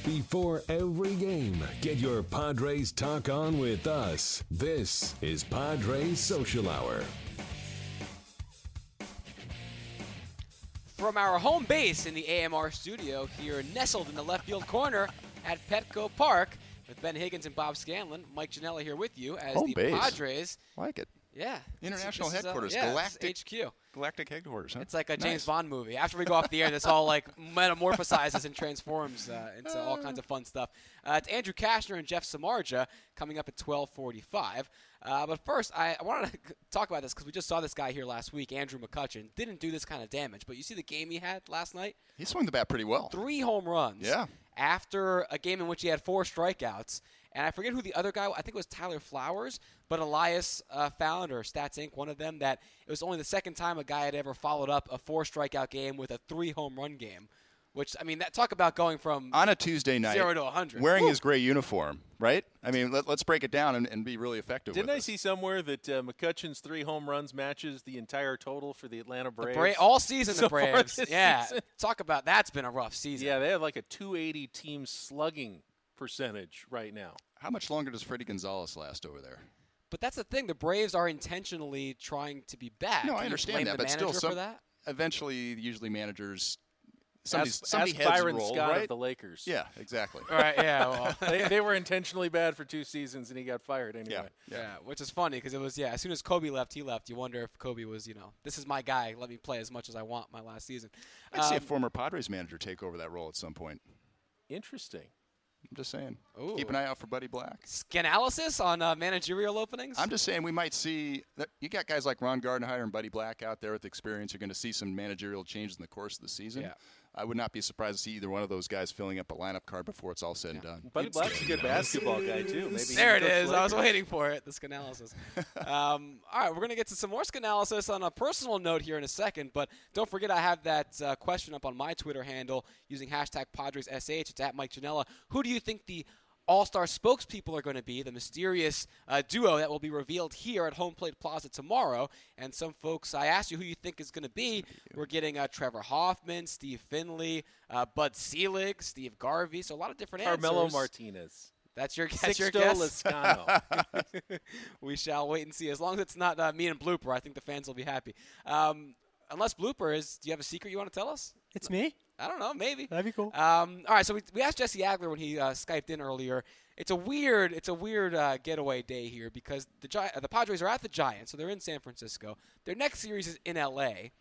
Before every game, get your Padres talk on with us. This is Padres Social Hour. From our home base in the AMR studio here, nestled in the left field corner at Petco Park, with Ben Higgins and Bob Scanlan, Mike Janela here with you as Home the base. Padres. like it. Yeah, International This is, uh, headquarters, yeah, galactic- HQ. Galactic headquarters, huh? It's like a Nice. James Bond movie. After we go off the air, this all like metamorphosizes and transforms uh, into all kinds of fun stuff. Uh, it's Andrew Cashner and Jeff Samardzija coming up at 12:45. Uh, but first, I, I wanted to talk about this because we just saw this guy here last week, Andrew McCutchen. Didn't do this kind of damage, but you see the game he had last night? He swung the bat pretty well. Three home runs. Yeah. After a game in which he had four strikeouts. And I forget who the other guy. I think it was Tyler Flowers, but Elias uh, found or Stats Inc. One of them that it was only the second time a guy had ever followed up a four strikeout game with a three home run game. Which I mean, that talk about going from On a Tuesday night, Zero to 100. wearing Woo. his gray uniform, right? I mean, let, us break it down and, and be really effective. Didn't with I this. see somewhere that uh, McCutchen's three home runs matches the entire total for the Atlanta Braves? Bra- all season so the far Braves. this Yeah, season? talk about that's been a rough season. Yeah, they have like a 280 team slugging percentage right now. How much longer does Fredi Gonzalez last over there? But that's the thing. The Braves are intentionally trying to be bad. No, Can I understand that, but still, some, for that. eventually, usually managers somebody's, Ask, somebody ask heads Byron roll, Scott right? of the Lakers. yeah, exactly. All right, yeah, well, they, they were intentionally bad for two seasons, and he got fired anyway. Yeah. yeah, which is funny because it was yeah. As soon as Kobe left, he left. You wonder if Kobe was you know this is my guy. Let me play as much as I want my last season. I'd see a Um, former Padres manager take over that role at some point. Interesting. I'm just saying. Ooh. Keep an eye out for Buddy Black. Scanalysis on uh, managerial openings. I'm just saying we might see that you got guys like Ron Gardenhire and Buddy Black out there with experience. You're going to see some managerial changes in the course of the season. Yeah. I would not be surprised to see either one of those guys filling up a lineup card before it's all said and done. Buddy Black's a good basketball guy too. Maybe There it is. can coach is. the I was waiting for it. The Scanalysis. um, all right, we're going to get to some more Scanalysis on a personal note here in a second, but don't forget I have that uh, question up on my Twitter handle using hashtag PadresSH. It's at Mike Janela. Who do you think the all-star spokespeople are going to be the mysterious uh, duo that will be revealed here at Home Plate Plaza tomorrow. And some folks, I asked you who you think is going to be. We're getting uh, Trevor Hoffman, Steve Finley, uh, Bud Selig, Steve Garvey. So a lot of different answers. Carmelo answers. Martinez. That's your, that's your Sixto guess. Lezcano. we shall wait and see. As long as it's not uh, me and Blooper, I think the fans will be happy. Um, unless Blooper is, do you have a secret you want to tell us? It's me. I don't know, maybe. That'd be cool. Um, all right, so we, we asked Jesse Agler when he uh, skyped in earlier. It's a weird, it's a weird uh, getaway day here because the Gi- the Padres are at the Giants, so they're in San Francisco. Their next series is in L.A.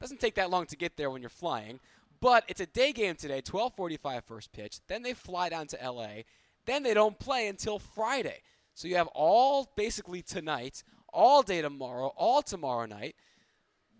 Doesn't take that long to get there when you're flying, but it's a day game today. 12:45 first pitch. Then they fly down to L.A. Then they don't play until Friday. So you have all basically tonight, all day tomorrow, all tomorrow night.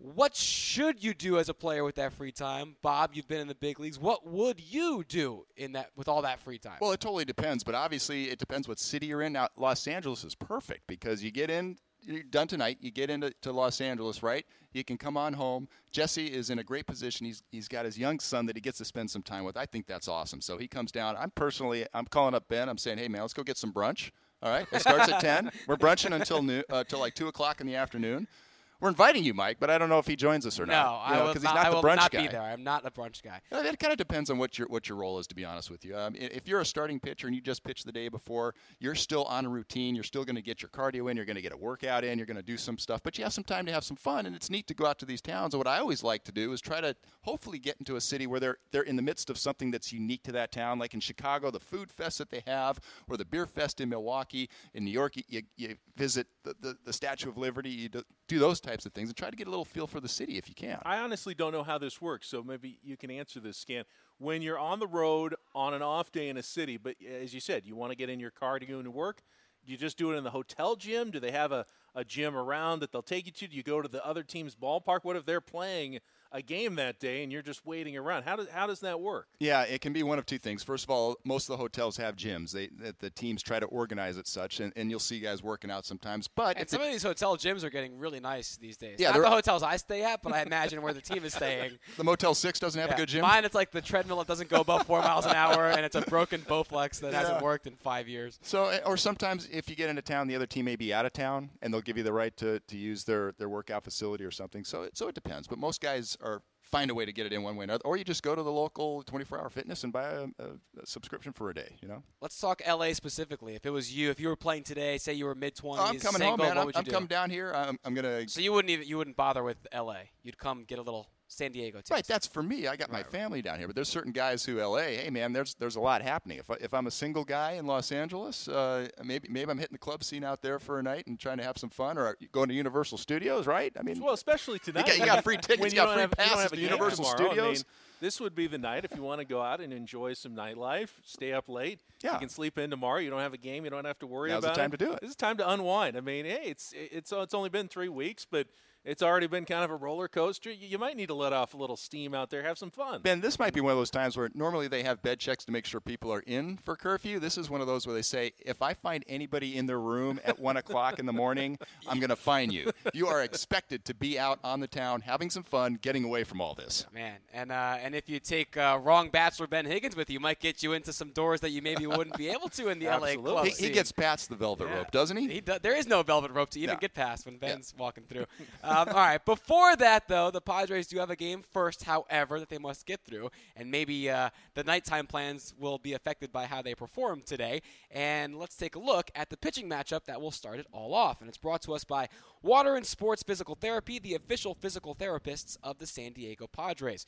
What should you do as a player with that free time, Bob? You've been in the big leagues. What would you do in that with all that free time? Well, it totally depends, but obviously it depends what city you're in. Now, Los Angeles is perfect because you get in, you're done tonight, you get into to Los Angeles, right? You can come on home. Jesse is in a great position. He's he's got his young son that he gets to spend some time with. I think that's awesome. So he comes down. I'm personally, I'm calling up Ben. I'm saying, hey man, let's go get some brunch. All right, it starts at ten. We're brunching until noon, uh, till like two o'clock in the afternoon. We're inviting you, Mike, but I don't know if he joins us or not. no, not. I will because not, he's not I the will brunch not guy. be there. I'm not a brunch guy. Uh, It kind of depends on what your what your role is, to be honest with you. Um, if you're a starting pitcher and you just pitched the day before, you're still on a routine. You're still going to get your cardio in. You're going to get a workout in. You're going to do some stuff, but you have some time to have some fun. And it's neat to go out to these towns. And what I always like to do is try to hopefully get into a city where they're they're in the midst of something that's unique to that town. Like in Chicago, the food fest that they have, or the beer fest in Milwaukee. In New York, you, you, you visit the, the, the Statue of Liberty. You do, do those types of things and try to get a little feel for the city if you can. I honestly don't know how this works, so maybe you can answer this, Scan. When you're on the road on an off day in a city, but as you said, you want to get in your car to go into work, do you just do it in the hotel gym? Do they have a, a gym around that they'll take you to? Do you go to the other team's ballpark? What if they're playing a game that day and you're just waiting around? How does, how does that work? Yeah, it can be one of two things. First of all, most of the hotels have gyms. They that the teams try to organize it such, and, and you'll see guys working out sometimes. But And some the- of these hotel gyms are getting really nice these days. Yeah, not the hotels I stay at, but I imagine where the team is staying. the Motel Six doesn't have Yeah. a good gym. Mine, it's like the treadmill that doesn't go above four miles an hour, and it's a broken Bowflex that hasn't worked in five years. So, eh, or sometimes if you get into town, the other team may be out of town, and they'll give you the right to, to use their, their workout facility or something. So, it, so it depends. But most guys are find a way to get it in one way or another, or you just go to the local 24-hour fitness and buy a, a, a subscription for a day. You know, Let's talk LA specifically. If it was you, if you were playing today, say you were mid twenties, oh, I'm coming single, home, man. what I'm, would you I'm coming down here. I'm, I'm gonna. So you wouldn't even you wouldn't bother with LA. You'd come get a little San Diego taste. Right, that's for me. I got my family down here, but there's certain guys who LA. Hey, man, there's there's a lot happening. If I, if I'm a single guy in Los Angeles, uh, maybe maybe I'm hitting the club scene out there for a night and trying to have some fun, or going to Universal Studios. Right? I mean, Well, especially tonight. got- you got free tickets, When you got free have, you don't passes to Universal tomorrow, I Studios. mean, this would be the night if you want to go out and enjoy some nightlife, stay up late. Yeah. You can sleep in tomorrow. You don't have a game. You don't have to worry Now's the about time it. to do it. This is time to unwind. I mean, hey, it's it's it's only been three weeks, but it's already been kind of a roller coaster. You, you might need to let off a little steam out there, have some fun. Ben, this might be one of those times where normally they have bed checks to make sure people are in for curfew. This is one of those where they say, if I find anybody in their room at one o'clock in the morning, I'm going to fine you. You are expected to be out on the town having some fun, getting away from all this. Man, and uh, and if you take uh, wrong bachelor Ben Higgins with you, might get you into some doors that you maybe wouldn't be able to in the LA Absolutely. club He, he gets past the velvet Yeah. rope, doesn't he? He do, there is no velvet rope to even Yeah. get past when Ben's walking through. Um, all right. Before that, though, the Padres do have a game first, however, that they must get through, and maybe uh, the nighttime plans will be affected by how they perform today. And let's take a look at the pitching matchup that will start it all off. And it's brought to us by Water and Sports Physical Therapy, the official physical therapists of the San Diego Padres.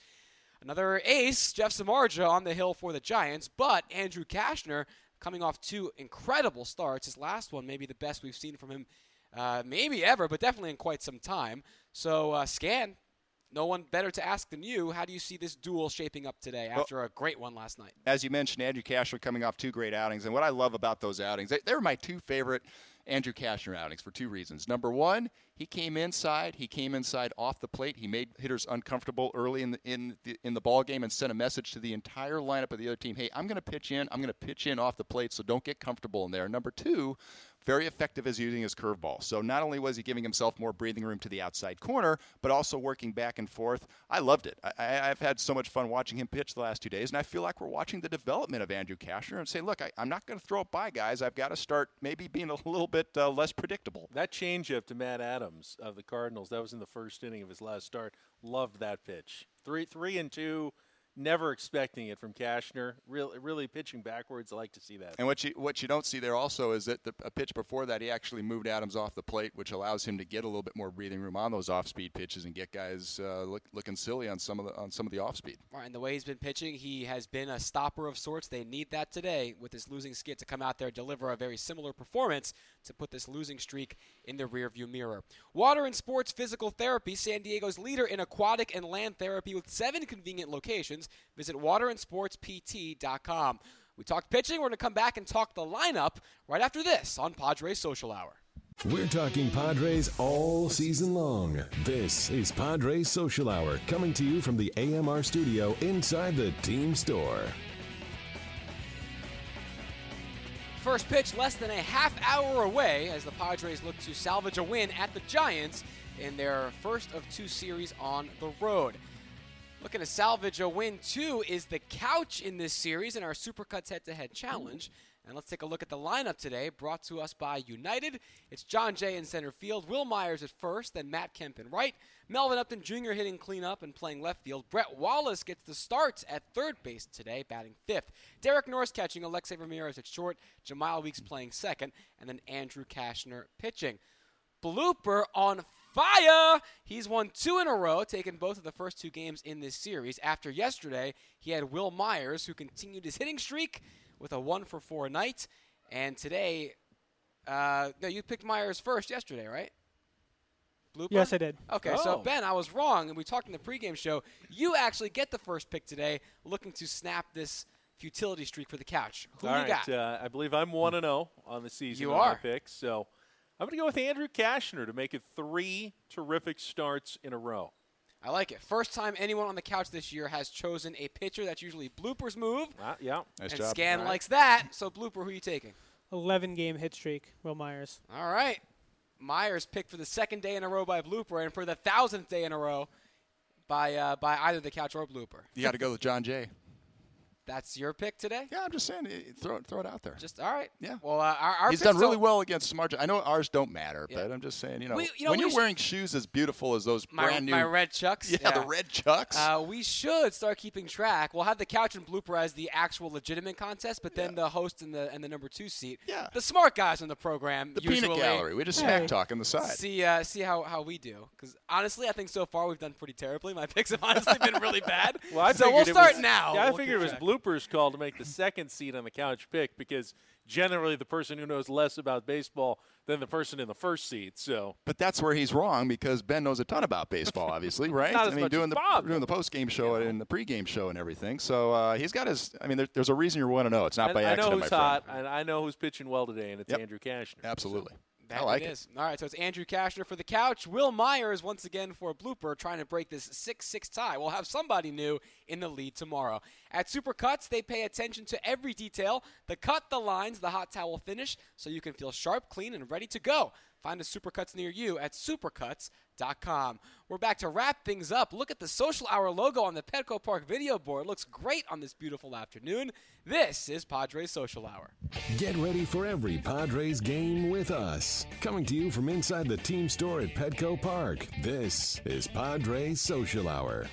Another ace, Jeff Samardzija on the hill for the Giants, but Andrew Cashner coming off two incredible starts. His last one, maybe the best we've seen from him, uh, maybe ever, but definitely in quite some time. So, uh, Scan, no one better to ask than you. How do you see this duel shaping up today after well, a great one last night? As you mentioned, Andrew Cashner coming off two great outings, and what I love about those outings, they, they're my two favorite Andrew Cashner outings for two reasons. Number one, he came inside. He came inside off the plate. He made hitters uncomfortable early in the in the in the ball game and sent a message to the entire lineup of the other team. Hey, I'm going to pitch in. I'm going to pitch in off the plate, so don't get comfortable in there. Number two, very effective as using his curveball. So not only was he giving himself more breathing room to the outside corner, but also working back and forth. I loved it. I, have had so much fun watching him pitch the last two days, and I feel like we're watching the development of Andrew Cashner and say, look, I, am not going to throw it by guys. I've got to start maybe being a little bit uh, less predictable. That changeup to Matt Adams of the Cardinals, that was in the first inning of his last start. Loved that pitch. Three, three and two never expecting it from Cashner. Really, really pitching backwards. I like to see that. And what you what you don't see there also is that the, a pitch before that he actually moved Adams off the plate, which allows him to get a little bit more breathing room on those off speed pitches and get guys uh, look, looking silly on some of the on some of the off speed. Right, and the way he's been pitching, he has been a stopper of sorts. They need that today with this losing skid to come out there deliver a very similar performance to put this losing streak in the rearview mirror. Water and Sports Physical Therapy, San Diego's leader in aquatic and land therapy with seven convenient locations. Visit waterandsportspt.com. We talked pitching. We're going to come back and talk the lineup right after this on Padres Social Hour. We're talking Padres all season long. This is Padres Social Hour coming to you from the AMR studio inside the team store. First pitch less than a half hour away as the Padres look to salvage a win at the Giants in their first of two series on the road. Looking to salvage a win, too, is the couch in this series in our Supercuts head to head challenge. And let's take a look at the lineup today, brought to us by United. It's Jon Jay in center field, Wil Myers at first, then Matt Kemp in right, Melvin Upton Jr. hitting cleanup and playing left field. Brett Wallace gets the starts at third base today, batting fifth. Derek Norris catching, Alexei Ramirez at short, Jemile Weeks playing second, and then Andrew Cashner pitching. Blooper on fire! He's won two in a row, taking both of the first two games in this series. After yesterday, he had Wil Myers, who continued his hitting streak with a one for four night. And today, uh, no, you picked Myers first yesterday, right? Blooper? Yes, I did. Okay, oh. so Ben, I was wrong, and we talked in the pregame show. You actually get the first pick today, looking to snap this futility streak for the couch. Who All you right, got? Uh, I believe I'm one and zero oh on the season. You are picks, so I'm going to go with Andrew Cashner to make it three terrific starts in a row. I like it. First time anyone on the couch this year has chosen a pitcher that's usually Blooper's move. Uh, yeah, nice and job. Scan right. likes that. So Blooper, who are you taking? 11 game hit streak, Wil Myers. All right. Myers picked for the second day in a row by Blooper and for the thousandth day in a row by uh, by either the couch or Blooper. You got to go with Jon Jay. That's your pick today? Yeah, I'm just saying, eh, throw it, throw it out there. Just all right. Yeah. Well, uh, our, our he's done really well against Smart. I know ours don't matter, Yeah. but I'm just saying, you know, We- you know, when we you're sh- wearing shoes as beautiful as those My, brand new, my red chucks. yeah, the red chucks. Uh, we should start keeping track. We'll have the couch and blooper as the actual legitimate contest, but then Yeah. the host and the and the number two seat. Yeah. The smart guys in the program. the usually peanut gallery. We just Hey. smack talk on the side. See uh, see how, how we do. Because honestly, I think so far we've done pretty terribly. My picks have honestly been really bad. Well, I so figured we'll it start was- now. Yeah, I We'll figured it was track. Blooper's call to make the second seat on the couch pick because generally the person who knows less about baseball than the person in the first seat. So But that's where he's wrong because Ben knows a ton about baseball, obviously, right? I mean, doing the Bob, doing the post game show and the pre game show and everything. So uh, he's got his. I mean, there, there's a reason you're one to know. It's not I, by I accident, know my who's hot, and I know who's pitching well today, and it's Yep. Andrew Cashner. Absolutely. That I like it it. is. All right, so it's Andrew Cashner for the couch. Wil Myers once again for a blooper, trying to break this 6-6 tie. We'll have somebody new in the lead tomorrow. At Supercuts, they pay attention to every detail: the cut, the lines, the hot towel finish, so you can feel sharp, clean, and ready to go. Find a Supercuts near you at supercuts.com. We're back to wrap things up. Look at the Social Hour logo on the Petco Park video board. Looks great on this beautiful afternoon. This is Padres Social Hour. Get ready for every Padres game with us. Coming to you from inside the team store at Petco Park. This is Padres Social Hour.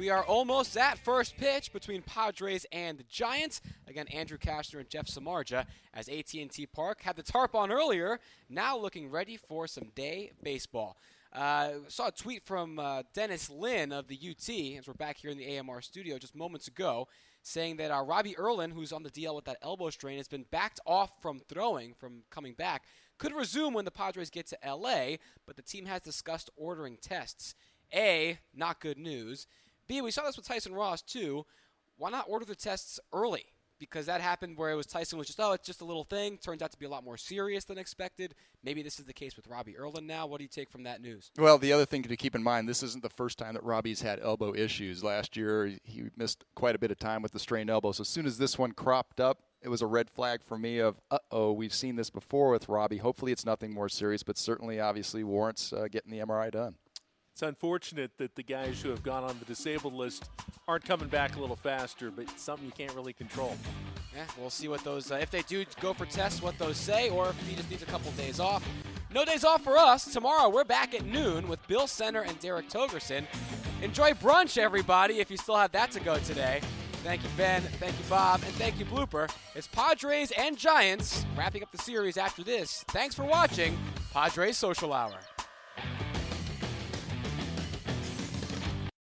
We are almost at first pitch between Padres and the Giants. Again, Andrew Cashner and Jeff Samardzija as AT&T Park had the tarp on earlier. Now looking ready for some day baseball. Uh, saw a tweet from uh, Dennis Lin of the UT, as we're back here in the AMR studio just moments ago, saying that uh, Robbie Erlin, who's on the DL with that elbow strain, has been backed off from throwing, from coming back. Could resume when the Padres get to LA, but the team has discussed ordering tests. A, not good news. B, we saw this with Tyson Ross too. Why not order the tests early? because that happened where it was Tyson was just, oh, it's just a little thing. Turns out to be a lot more serious than expected. Maybe this is the case with Robbie Erlin now. What do you take from that news? Well, the other thing to keep in mind, this isn't the first time that Robbie's had elbow issues. Last year, he missed quite a bit of time with the strained elbow. So as soon as this one cropped up, it was a red flag for me of, uh oh, we've seen this before with Robbie. Hopefully it's nothing more serious, but certainly, obviously, warrants uh, getting the MRI done. It's unfortunate that the guys who have gone on the disabled list aren't coming back a little faster, but it's something you can't really control. Yeah, we'll see what those, uh, if they do go for tests, what those say, or if he just needs a couple days off. No days off for us. Tomorrow we're back at noon with Bill Center and Derek Togerson. Enjoy brunch, everybody, if you still have that to go today. Thank you, Ben. Thank you, Bob. And thank you, Blooper. It's Padres and Giants wrapping up the series after this. Thanks for watching Padres Social Hour.